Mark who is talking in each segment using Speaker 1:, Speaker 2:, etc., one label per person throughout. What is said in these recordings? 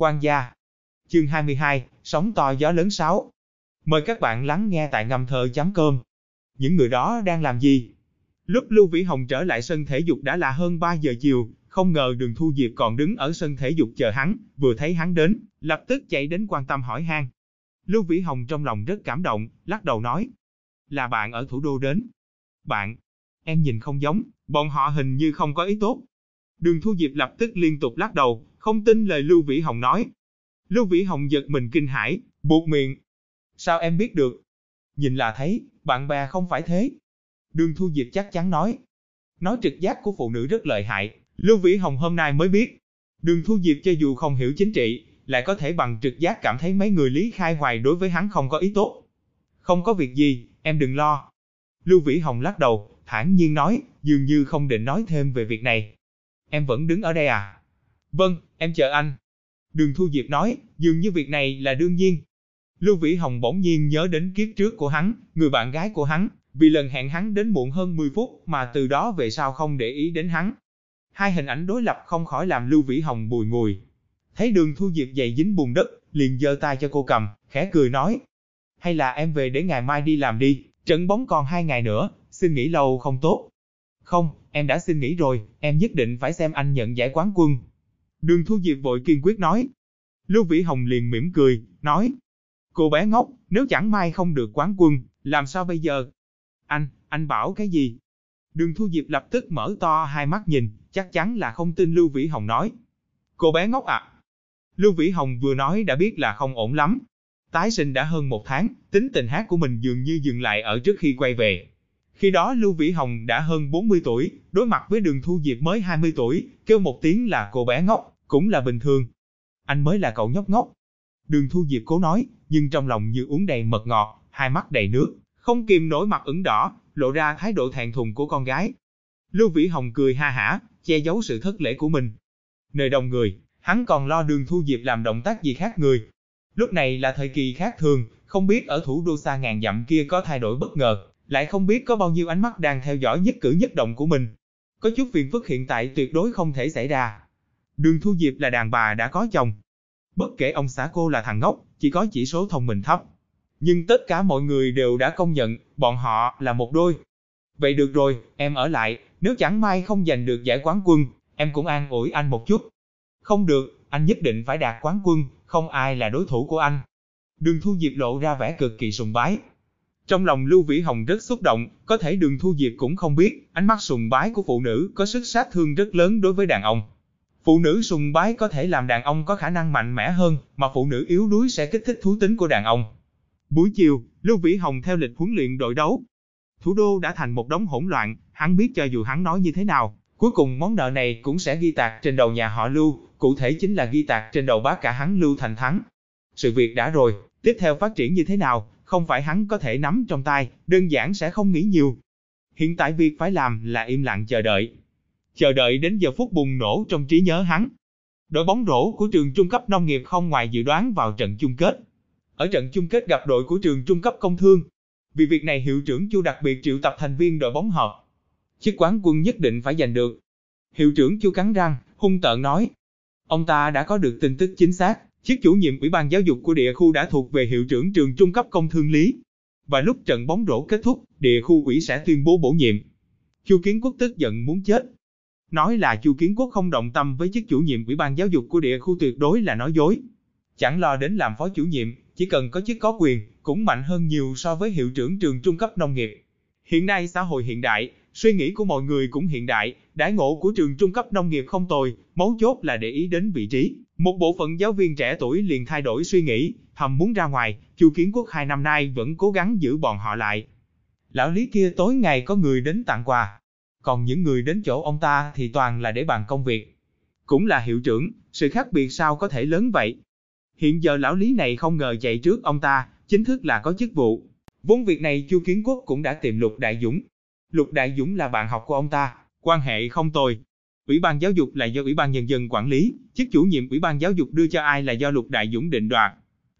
Speaker 1: Quan gia. Chương 22, sóng to gió lớn 6. Mời các bạn lắng nghe tại ngâm thơ chấm cơm. Những người đó đang làm gì? Lúc Lưu Vĩ Hồng trở lại sân thể dục đã là hơn 3 giờ chiều, không ngờ đường Thu Diệp còn đứng ở sân thể dục chờ hắn, vừa thấy hắn đến, lập tức chạy đến quan tâm hỏi han. Lưu Vĩ Hồng trong lòng rất cảm động, lắc đầu nói. Là bạn ở thủ đô đến. Bạn, em nhìn không giống, bọn họ hình như không có ý tốt. Đường Thu Diệp lập tức liên tục lắc đầu, không tin lời Lưu Vĩ Hồng nói. Lưu Vĩ Hồng giật mình kinh hãi, buộc miệng. Sao em biết được? Nhìn là thấy, bạn bè không phải thế. Đường Thu Diệp chắc chắn nói. Nói trực giác của phụ nữ rất lợi hại, Lưu Vĩ Hồng hôm nay mới biết. Đường Thu Diệp cho dù không hiểu chính trị, lại có thể bằng trực giác cảm thấy mấy người Lý Khai Hoài đối với hắn không có ý tốt. Không có việc gì, em đừng lo. Lưu Vĩ Hồng lắc đầu, thản nhiên nói, dường như không định nói thêm về việc này. Em vẫn đứng ở đây à? Vâng, em chờ anh. Đường Thu Diệp nói, dường như việc này là đương nhiên. Lưu Vĩ Hồng bỗng nhiên nhớ đến kiếp trước của hắn, người bạn gái của hắn, vì lần hẹn hắn đến muộn hơn 10 phút mà từ đó về sau không để ý đến hắn. Hai hình ảnh đối lập không khỏi làm Lưu Vĩ Hồng bùi ngùi. Thấy đường Thu Diệp dày dính bùn đất, liền giơ tay cho cô cầm, khẽ cười nói. Hay là em về để ngày mai đi làm đi, trận bóng còn hai ngày nữa, xin nghỉ lâu không tốt. Không, em đã xin nghỉ rồi, em nhất định phải xem anh nhận giải quán quân. Đường Thu Diệp vội kiên quyết nói. Lưu Vĩ Hồng liền mỉm cười, nói. Cô bé ngốc, nếu chẳng may không được quán quân, làm sao bây giờ? Anh, anh bảo cái gì? Đường Thu Diệp lập tức mở to hai mắt nhìn, chắc chắn là không tin Lưu Vĩ Hồng nói. Cô bé ngốc à? Lưu Vĩ Hồng vừa nói đã biết là không ổn lắm. Tái sinh đã hơn một tháng, tính tình hát của mình dường như dừng lại ở trước khi quay về. Khi đó Lưu Vĩ Hồng đã hơn 40 tuổi, đối mặt với đường Thu Diệp mới 20 tuổi, kêu một tiếng là cô bé ngốc, cũng là bình thường. Anh mới là cậu nhóc ngốc. Đường Thu Diệp cố nói, nhưng trong lòng như uống đầy mật ngọt, hai mắt đầy nước, không kìm nổi mặt ửng đỏ, lộ ra thái độ thẹn thùng của con gái. Lưu Vĩ Hồng cười ha hả, che giấu sự thất lễ của mình. Nơi đông người, hắn còn lo đường Thu Diệp làm động tác gì khác người. Lúc này là thời kỳ khác thường, không biết ở thủ đô xa ngàn dặm kia có thay đổi bất ngờ, lại không biết có bao nhiêu ánh mắt đang theo dõi nhất cử nhất động của mình. Có chút phiền phức hiện tại tuyệt đối không thể xảy ra. Đường Thu Diệp là đàn bà đã có chồng. Bất kể ông xã cô là thằng ngốc, chỉ có chỉ số thông minh thấp. Nhưng tất cả mọi người đều đã công nhận, bọn họ là một đôi. Vậy được rồi, em ở lại, nếu chẳng may không giành được giải quán quân, em cũng an ủi anh một chút. Không được, anh nhất định phải đạt quán quân, không ai là đối thủ của anh. Đường Thu Diệp lộ ra vẻ cực kỳ sùng bái. Trong lòng Lưu Vĩ Hồng rất xúc động, có thể Đường Thu Diệp cũng không biết, ánh mắt sùng bái của phụ nữ có sức sát thương rất lớn đối với đàn ông. Phụ nữ sùng bái có thể làm đàn ông có khả năng mạnh mẽ hơn, mà phụ nữ yếu đuối sẽ kích thích thú tính của đàn ông. Buổi chiều, Lưu Vĩ Hồng theo lịch huấn luyện đội đấu. Thủ đô đã thành một đống hỗn loạn, hắn biết cho dù hắn nói như thế nào, cuối cùng món nợ này cũng sẽ ghi tạc trên đầu nhà họ Lưu, cụ thể chính là ghi tạc trên đầu bác cả hắn Lưu Thành Thắng. Sự việc đã rồi, tiếp theo phát triển như thế nào, không phải hắn có thể nắm trong tay, đơn giản sẽ không nghĩ nhiều. Hiện tại việc phải làm là im lặng chờ đợi. Chờ đợi đến giờ phút bùng nổ trong trí nhớ hắn. Đội bóng rổ của trường trung cấp nông nghiệp không ngoài dự đoán vào trận chung kết. Ở trận chung kết gặp đội của trường trung cấp công thương. Vì việc này hiệu trưởng Chu đặc biệt triệu tập thành viên đội bóng họp. Chiếc quán quân nhất định phải giành được. Hiệu trưởng Chu cắn răng, hung tợn nói. Ông ta đã có được tin tức chính xác, chiếc chủ nhiệm Ủy ban giáo dục của địa khu đã thuộc về hiệu trưởng trường trung cấp công thương lý. Và lúc trận bóng rổ kết thúc, địa khu ủy sẽ tuyên bố bổ nhiệm. Chu Kiến Quốc tức giận muốn chết. Nói là Chu Kiến Quốc không động tâm với chức chủ nhiệm Ủy ban giáo dục của địa khu tuyệt đối là nói dối. Chẳng lo đến làm phó chủ nhiệm, chỉ cần có chức có quyền, cũng mạnh hơn nhiều so với hiệu trưởng trường trung cấp nông nghiệp. Hiện nay xã hội hiện đại, suy nghĩ của mọi người cũng hiện đại, đãi ngộ của trường trung cấp nông nghiệp không tồi, mấu chốt là để ý đến vị trí. Một bộ phận giáo viên trẻ tuổi liền thay đổi suy nghĩ, thầm muốn ra ngoài, Chu Kiến Quốc hai năm nay vẫn cố gắng giữ bọn họ lại. Lão Lý kia tối ngày có người đến tặng quà, còn những người đến chỗ ông ta thì toàn là để bàn công việc. Cũng là hiệu trưởng, sự khác biệt sao có thể lớn vậy? Hiện giờ lão Lý này không ngờ chạy trước ông ta, chính thức là có chức vụ. Vốn việc này Chu Kiến Quốc cũng đã tìm Lục Đại Dũng. Lục Đại Dũng là bạn học của ông ta, quan hệ không tồi, Ủy ban giáo dục là do Ủy ban Nhân dân quản lý, chức chủ nhiệm Ủy ban giáo dục đưa cho ai là do Lục Đại Dũng định đoạt.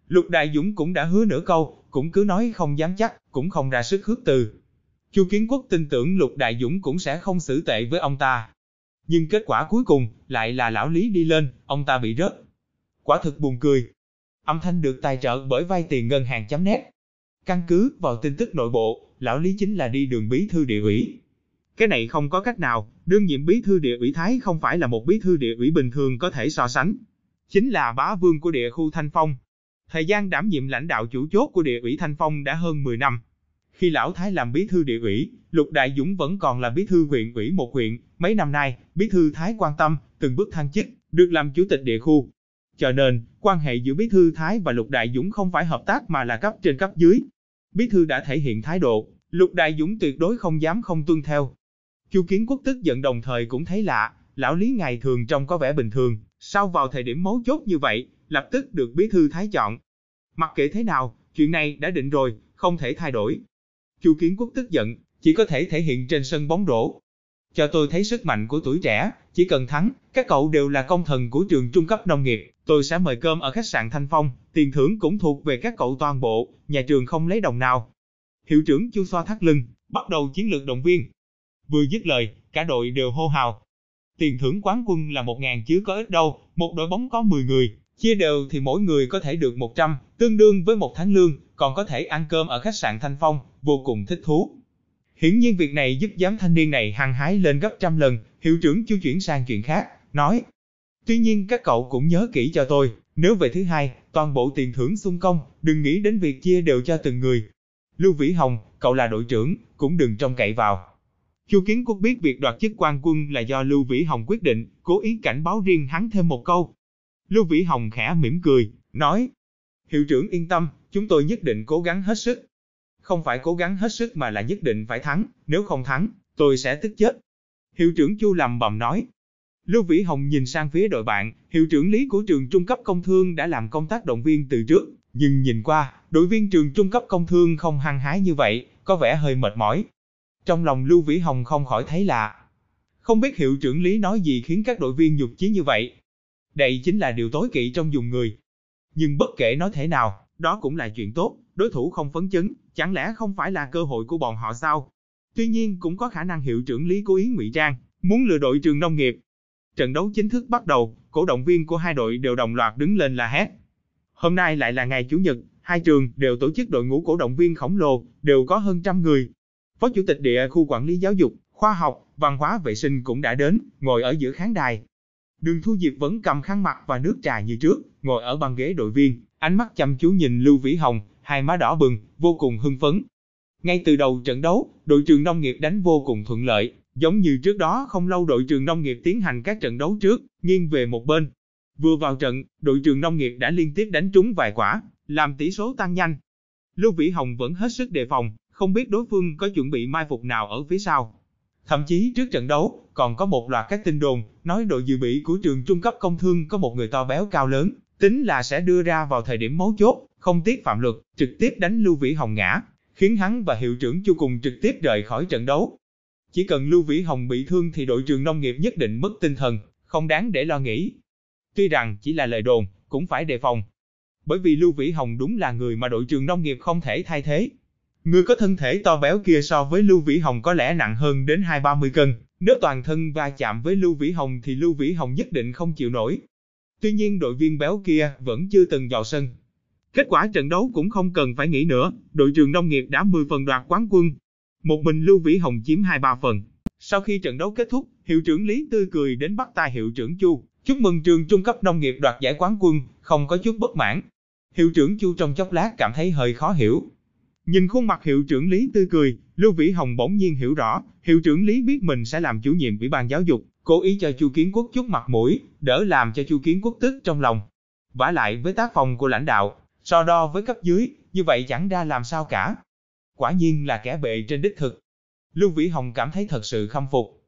Speaker 1: Lục Đại Dũng cũng đã hứa nửa câu, cũng cứ nói không dám chắc, cũng không ra sức hước từ. Chu Kiến Quốc tin tưởng Lục Đại Dũng cũng sẽ không xử tệ với ông ta. Nhưng kết quả cuối cùng lại là lão Lý đi lên, ông ta bị rớt. Quả thực buồn cười. Âm thanh được tài trợ bởi vay tiền ngân hàng chấm nét. Căn cứ vào tin tức nội bộ, lão Lý chính là đi đường bí thư địa ủy. Cái này không có cách nào, đương nhiệm bí thư địa ủy Thái không phải là một bí thư địa ủy bình thường có thể so sánh. Chính là bá vương của địa khu Thanh Phong. Thời gian đảm nhiệm lãnh đạo chủ chốt của địa ủy Thanh Phong đã hơn 10 năm. Khi lão Thái làm bí thư địa ủy, Lục Đại Dũng vẫn còn là bí thư huyện ủy một huyện, mấy năm nay, bí thư Thái quan tâm, từng bước thăng chức, được làm chủ tịch địa khu. Cho nên, quan hệ giữa bí thư Thái và Lục Đại Dũng không phải hợp tác mà là cấp trên cấp dưới. Bí thư đã thể hiện thái độ, Lục Đại Dũng tuyệt đối không dám không tuân theo. Chu Kiến Quốc tức giận đồng thời cũng thấy lạ, lão Lý ngày thường trông có vẻ bình thường, sau vào thời điểm mấu chốt như vậy, lập tức được bí thư Thái chọn. Mặc kệ thế nào, chuyện này đã định rồi, không thể thay đổi. Chu Kiến Quốc tức giận, chỉ có thể thể hiện trên sân bóng rổ. Cho tôi thấy sức mạnh của tuổi trẻ, chỉ cần thắng, các cậu đều là công thần của trường trung cấp nông nghiệp, tôi sẽ mời cơm ở khách sạn Thanh Phong, tiền thưởng cũng thuộc về các cậu toàn bộ, nhà trường không lấy đồng nào. Hiệu trưởng Chu xoa thắt lưng, bắt đầu chiến lược động viên. Vừa dứt lời, cả đội đều hô hào. Tiền thưởng quán quân là 1.000 chứ có ít đâu, một đội bóng có 10 người, chia đều thì mỗi người có thể được 100, tương đương với một tháng lương, còn có thể ăn cơm ở khách sạn Thanh Phong, vô cùng thích thú. Hiển nhiên việc này giúp giám thanh niên này hăng hái lên gấp trăm lần, hiệu trưởng chưa chuyển sang chuyện khác, nói. Tuy nhiên các cậu cũng nhớ kỹ cho tôi, nếu về thứ hai, toàn bộ tiền thưởng xung công, đừng nghĩ đến việc chia đều cho từng người. Lưu Vĩ Hồng, cậu là đội trưởng, cũng đừng trông cậy vào. Chu Kiến Quốc biết việc đoạt chức quan quân là do Lưu Vĩ Hồng quyết định, cố ý cảnh báo riêng hắn thêm một câu. Lưu Vĩ Hồng khẽ mỉm cười, nói, Hiệu trưởng yên tâm, chúng tôi nhất định cố gắng hết sức. Không phải cố gắng hết sức mà là nhất định phải thắng, nếu không thắng, tôi sẽ tức chết. Hiệu trưởng Chu lầm bầm nói. Lưu Vĩ Hồng nhìn sang phía đội bạn, hiệu trưởng lý của trường trung cấp công thương đã làm công tác động viên từ trước, nhưng nhìn qua, đội viên trường trung cấp công thương không hăng hái như vậy, có vẻ hơi mệt mỏi. Trong lòng Lưu Vĩ Hồng không khỏi thấy lạ. Không biết hiệu trưởng lý nói gì khiến các đội viên nhục chí như vậy. Đây chính là điều tối kỵ trong dùng người, nhưng bất kể nói thế nào, đó cũng là chuyện tốt, đối thủ không phấn chấn, chẳng lẽ không phải là cơ hội của bọn họ sao? Tuy nhiên cũng có khả năng hiệu trưởng Lý Cố Ý ngụy trang, muốn lừa đội trường nông nghiệp. Trận đấu chính thức bắt đầu, cổ động viên của hai đội đều đồng loạt đứng lên là hét. Hôm nay lại là ngày Chủ nhật, hai trường đều tổ chức đội ngũ cổ động viên khổng lồ, đều có hơn trăm người. Phó Chủ tịch địa khu quản lý giáo dục, khoa học, văn hóa vệ sinh cũng đã đến, ngồi ở giữa khán đài, Đường Thu Diệp vẫn cầm khăn mặt và nước trà như trước, ngồi ở băng ghế đội viên, ánh mắt chăm chú nhìn Lưu Vĩ Hồng, hai má đỏ bừng, vô cùng hưng phấn. Ngay từ đầu trận đấu, đội trường nông nghiệp đánh vô cùng thuận lợi, giống như trước đó không lâu đội trường nông nghiệp tiến hành các trận đấu trước, nghiêng về một bên. Vừa vào trận, đội trường nông nghiệp đã liên tiếp đánh trúng vài quả, làm tỷ số tăng nhanh. Lưu Vĩ Hồng vẫn hết sức đề phòng, không biết đối phương có chuẩn bị mai phục nào ở phía sau. Thậm chí trước trận đấu, còn có một loạt các tin đồn, nói đội dự bị của trường trung cấp công thương có một người to béo cao lớn, tính là sẽ đưa ra vào thời điểm mấu chốt, không tiếc phạm luật, trực tiếp đánh Lưu Vĩ Hồng ngã, khiến hắn và hiệu trưởng Chu cùng trực tiếp rời khỏi trận đấu. Chỉ cần Lưu Vĩ Hồng bị thương thì đội trường nông nghiệp nhất định mất tinh thần, không đáng để lo nghĩ. Tuy rằng chỉ là lời đồn, cũng phải đề phòng. Bởi vì Lưu Vĩ Hồng đúng là người mà đội trường nông nghiệp không thể thay thế, Người có thân thể to béo kia so với Lưu Vĩ Hồng có lẽ nặng hơn đến 2-30 cân, nếu toàn thân va chạm với Lưu Vĩ Hồng thì Lưu Vĩ Hồng nhất định không chịu nổi. Tuy nhiên đội viên béo kia vẫn chưa từng vào sân. Kết quả trận đấu cũng không cần phải nghĩ nữa, đội trường nông nghiệp đã 10 phần đoạt quán quân. Một mình Lưu Vĩ Hồng chiếm 2-3 phần. Sau khi trận đấu kết thúc, hiệu trưởng Lý tươi cười đến bắt tay hiệu trưởng Chu, chúc mừng trường trung cấp nông nghiệp đoạt giải quán quân, không có chút bất mãn. Hiệu trưởng Chu trong chốc lát cảm thấy hơi khó hiểu, Nhìn khuôn mặt hiệu trưởng Lý tươi cười, Lưu Vĩ Hồng bỗng nhiên hiểu rõ, hiệu trưởng Lý biết mình sẽ làm chủ nhiệm ủy ban giáo dục, cố ý cho Chu Kiến Quốc chút mặt mũi, đỡ làm cho Chu Kiến Quốc tức trong lòng. Vả lại với tác phong của lãnh đạo, so đo với cấp dưới, như vậy chẳng ra làm sao cả. Quả nhiên là kẻ bệ trên đích thực. Lưu Vĩ Hồng cảm thấy thật sự khâm phục,